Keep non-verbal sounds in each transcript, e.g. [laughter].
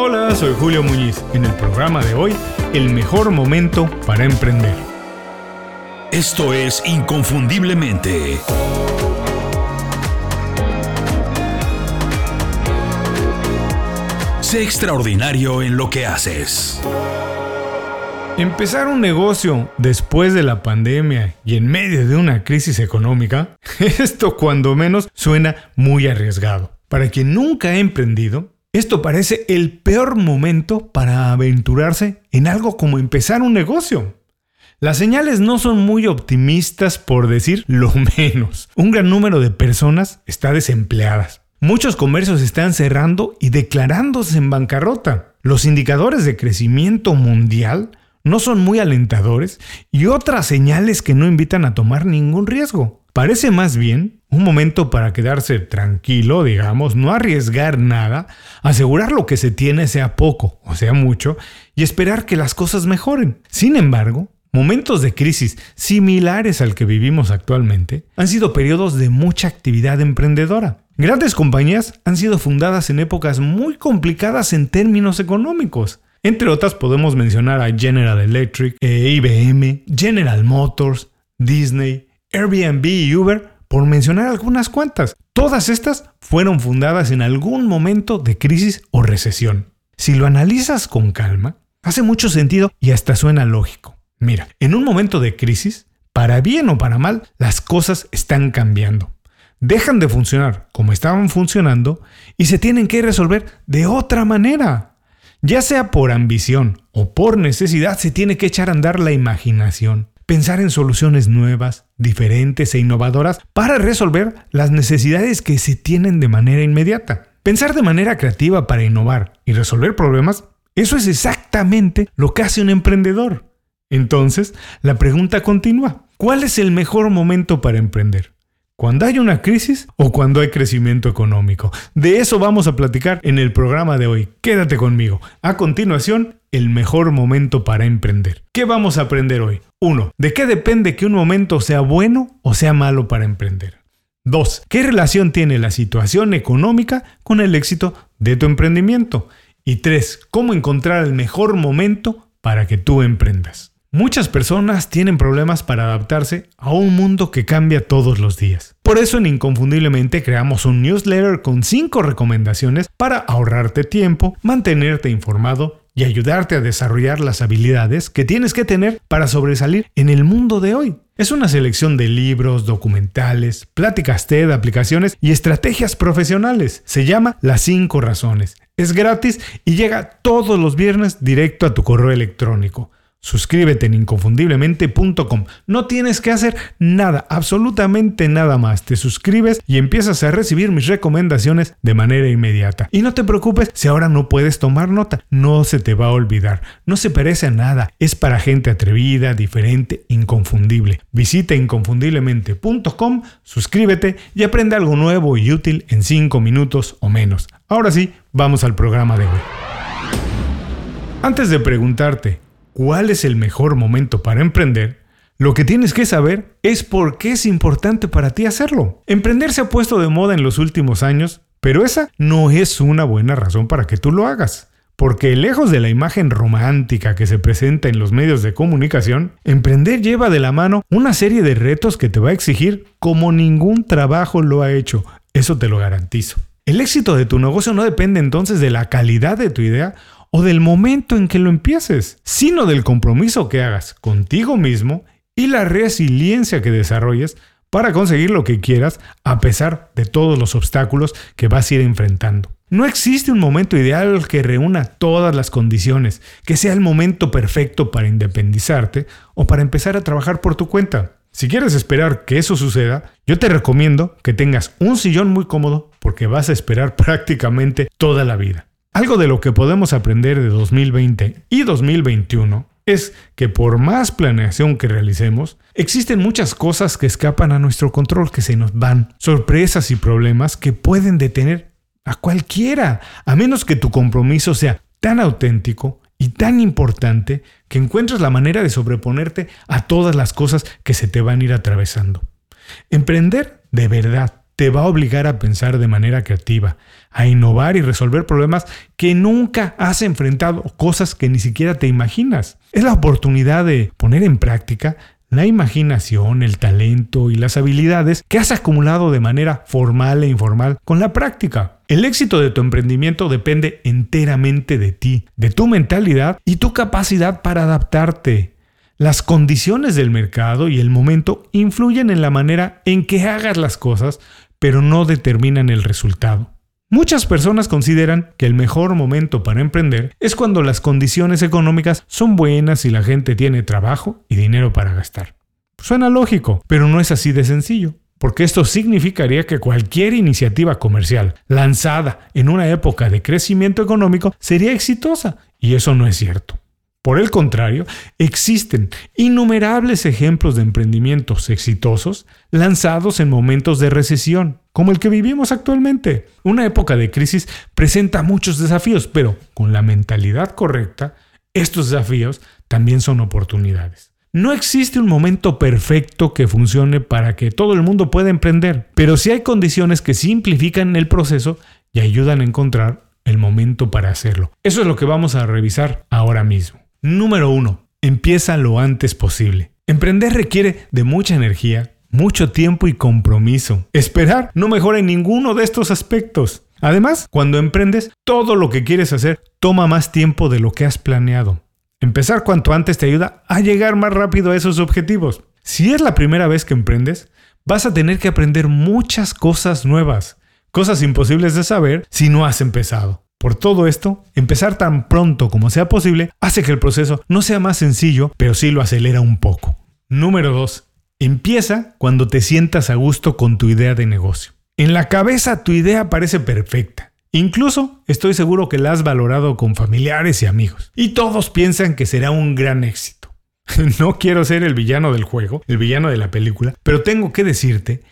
Hola, soy Julio Muñiz. En el programa de hoy, el mejor momento para emprender. Esto es Inconfundiblemente. Sé extraordinario en lo que haces. Empezar un negocio después de la pandemia y en medio de una crisis económica, [laughs] esto cuando menos suena muy arriesgado. Para quien nunca ha emprendido, esto parece el peor momento para aventurarse en algo como empezar un negocio. Las señales no son muy optimistas por decir lo [laughs] menos. Un gran número de personas está desempleadas. Muchos comercios están cerrando y declarándose en bancarrota. Los indicadores de crecimiento mundial no son muy alentadores y otras señales que no invitan a tomar ningún riesgo. Parece más bien un momento para quedarse tranquilo, digamos, no arriesgar nada, asegurar lo que se tiene sea poco o sea mucho y esperar que las cosas mejoren. Sin embargo, momentos de crisis similares al que vivimos actualmente han sido periodos de mucha actividad emprendedora. Grandes compañías han sido fundadas en épocas muy complicadas en términos económicos. Entre otras podemos mencionar a General Electric, e IBM, General Motors, Disney, Airbnb y Uber, por mencionar algunas cuantas. Todas estas fueron fundadas en algún momento de crisis o recesión. Si lo analizas con calma, hace mucho sentido y hasta suena lógico. Mira, en un momento de crisis, para bien o para mal, las cosas están cambiando. Dejan de funcionar como estaban funcionando y se tienen que resolver de otra manera. Ya sea por ambición o por necesidad, se tiene que echar a andar la imaginación, pensar en soluciones nuevas, diferentes e innovadoras para resolver las necesidades que se tienen de manera inmediata. Pensar de manera creativa para innovar y resolver problemas, eso es exactamente lo que hace un emprendedor. Entonces, la pregunta continúa. ¿Cuál es el mejor momento para emprender? Cuando hay una crisis o cuando hay crecimiento económico. De eso vamos a platicar en el programa de hoy. Quédate conmigo. A continuación, el mejor momento para emprender. ¿Qué vamos a aprender hoy? 1. ¿De qué depende que un momento sea bueno o sea malo para emprender? 2. ¿Qué relación tiene la situación económica con el éxito de tu emprendimiento? Y 3. ¿Cómo encontrar el mejor momento para que tú emprendas? Muchas personas tienen problemas para adaptarse a un mundo que cambia todos los días. Por eso en Inconfundiblemente creamos un newsletter con 5 recomendaciones para ahorrarte tiempo, mantenerte informado y ayudarte a desarrollar las habilidades que tienes que tener para sobresalir en el mundo de hoy. Es una selección de libros, documentales, pláticas TED, aplicaciones y estrategias profesionales. Se llama Las 5 Razones. Es gratis y llega todos los viernes directo a tu correo electrónico. Suscríbete en inconfundiblemente.com. No tienes que hacer nada, absolutamente nada más. Te suscribes y empiezas a recibir mis recomendaciones de manera inmediata. Y no te preocupes si ahora no puedes tomar nota, no se te va a olvidar. No se parece a nada, es para gente atrevida, diferente, inconfundible. Visita inconfundiblemente.com, suscríbete y aprende algo nuevo y útil en 5 minutos o menos. Ahora sí, vamos al programa de hoy. Antes de preguntarte, cuál es el mejor momento para emprender, lo que tienes que saber es por qué es importante para ti hacerlo. Emprender se ha puesto de moda en los últimos años, pero esa no es una buena razón para que tú lo hagas. Porque lejos de la imagen romántica que se presenta en los medios de comunicación, emprender lleva de la mano una serie de retos que te va a exigir como ningún trabajo lo ha hecho. Eso te lo garantizo. El éxito de tu negocio no depende entonces de la calidad de tu idea o del momento en que lo empieces, sino del compromiso que hagas contigo mismo y la resiliencia que desarrolles para conseguir lo que quieras a pesar de todos los obstáculos que vas a ir enfrentando. No existe un momento ideal que reúna todas las condiciones, que sea el momento perfecto para independizarte o para empezar a trabajar por tu cuenta. Si quieres esperar que eso suceda, yo te recomiendo que tengas un sillón muy cómodo porque vas a esperar [laughs] prácticamente toda la vida. Algo de lo que podemos aprender de 2020 y 2021 es que por más planeación que realicemos, existen muchas cosas que escapan a nuestro control, que se nos van, sorpresas y problemas que pueden detener a cualquiera, a menos que tu compromiso sea tan auténtico y tan importante que encuentres la manera de sobreponerte a todas las cosas que se te van a ir atravesando. Emprender de verdad te va a obligar a pensar de manera creativa, a innovar y resolver problemas que nunca has enfrentado, cosas que ni siquiera te imaginas. Es la oportunidad de poner en práctica la imaginación, el talento y las habilidades que has acumulado de manera formal e informal con la práctica. El éxito de tu emprendimiento depende enteramente de ti, de tu mentalidad y tu capacidad para adaptarte. Las condiciones del mercado y el momento influyen en la manera en que hagas las cosas, pero no determinan el resultado. Muchas personas consideran que el mejor momento para emprender es cuando las condiciones económicas son buenas y la gente tiene trabajo y dinero para gastar. Suena lógico, pero no es así de sencillo, porque esto significaría que cualquier iniciativa comercial lanzada en una época de crecimiento económico sería exitosa, y eso no es cierto. Por el contrario, existen innumerables ejemplos de emprendimientos exitosos lanzados en momentos de recesión, como el que vivimos actualmente. Una época de crisis presenta muchos desafíos, pero con la mentalidad correcta, estos desafíos también son oportunidades. No existe un momento perfecto que funcione para que todo el mundo pueda emprender, pero sí hay condiciones que simplifican el proceso y ayudan a encontrar el momento para hacerlo. Eso es lo que vamos a revisar ahora mismo. Número 1. Empieza lo antes posible. Emprender requiere de mucha energía, mucho tiempo y compromiso. Esperar no mejora en ninguno de estos aspectos. Además, cuando emprendes, todo lo que quieres hacer toma más tiempo de lo que has planeado. Empezar cuanto antes te ayuda a llegar más rápido a esos objetivos. Si es la primera vez que emprendes, vas a tener que aprender muchas cosas nuevas, cosas imposibles de saber si no has empezado. Por todo esto, empezar tan pronto como sea posible hace que el proceso no sea más sencillo, pero sí lo acelera un poco. Número 2. Empieza cuando te sientas a gusto con tu idea de negocio. En la cabeza tu idea parece perfecta. Incluso estoy seguro que la has valorado con familiares y amigos. Y todos piensan que será un gran éxito. [laughs] no quiero ser el villano del juego, el villano de la película, pero tengo que decirte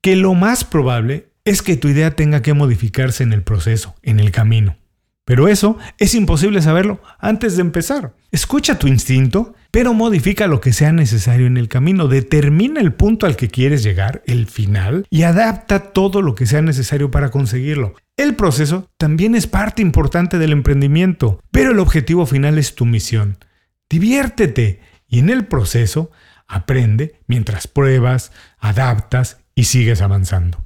que lo más probable es que tu idea tenga que modificarse en el proceso, en el camino. Pero eso es imposible saberlo antes de empezar. Escucha tu instinto, pero modifica lo que sea necesario en el camino. Determina el punto al que quieres llegar, el final, y adapta todo lo que sea necesario para conseguirlo. El proceso también es parte importante del emprendimiento, pero el objetivo final es tu misión. Diviértete y en el proceso aprende mientras pruebas, adaptas y sigues avanzando.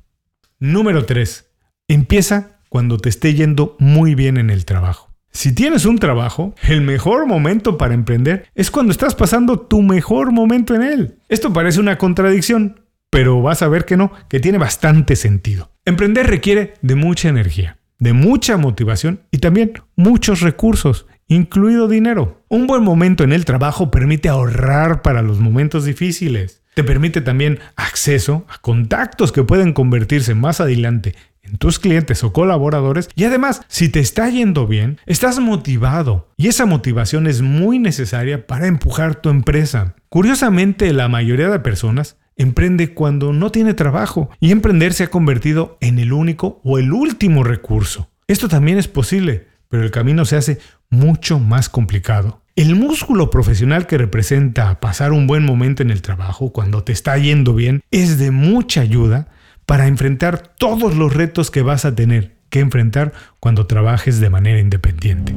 Número 3. Empieza cuando te esté yendo muy bien en el trabajo. Si tienes un trabajo, el mejor momento para emprender es cuando estás pasando tu mejor momento en él. Esto parece una contradicción, pero vas a ver que no, que tiene bastante sentido. Emprender requiere de mucha energía, de mucha motivación y también muchos recursos, incluido dinero. Un buen momento en el trabajo permite ahorrar para los momentos difíciles. Te permite también acceso a contactos que pueden convertirse más adelante en tus clientes o colaboradores y además, si te está yendo bien, estás motivado y esa motivación es muy necesaria para empujar tu empresa. Curiosamente, la mayoría de personas emprende cuando no tiene trabajo y emprender se ha convertido en el único o el último recurso. Esto también es posible, pero el camino se hace mucho más complicado. El músculo profesional que representa pasar un buen momento en el trabajo cuando te está yendo bien es de mucha ayuda para enfrentar todos los retos que vas a tener que enfrentar cuando trabajes de manera independiente.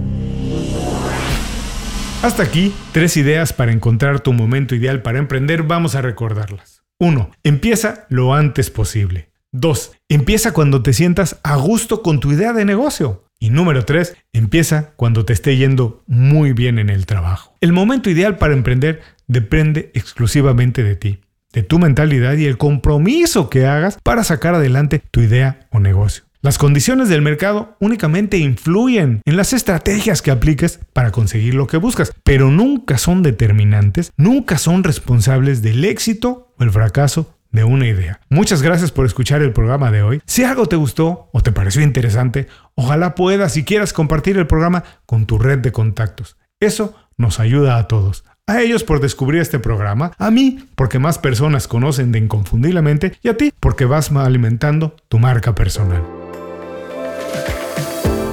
Hasta aquí, tres ideas para encontrar tu momento ideal para emprender, vamos a recordarlas. 1. Empieza lo antes posible. 2. Empieza cuando te sientas a gusto con tu idea de negocio. Y número 3, empieza cuando te esté yendo muy bien en el trabajo. El momento ideal para emprender depende exclusivamente de ti, de tu mentalidad y el compromiso que hagas para sacar adelante tu idea o negocio. Las condiciones del mercado únicamente influyen en las estrategias que apliques para conseguir lo que buscas, pero nunca son determinantes, nunca son responsables del éxito o el fracaso de una idea. Muchas gracias por escuchar el programa de hoy. Si algo te gustó o te pareció interesante, ojalá puedas y quieras compartir el programa con tu red de contactos. Eso nos ayuda a todos. A ellos por descubrir este programa, a mí porque más personas conocen de Inconfundiblemente y a ti porque vas alimentando tu marca personal.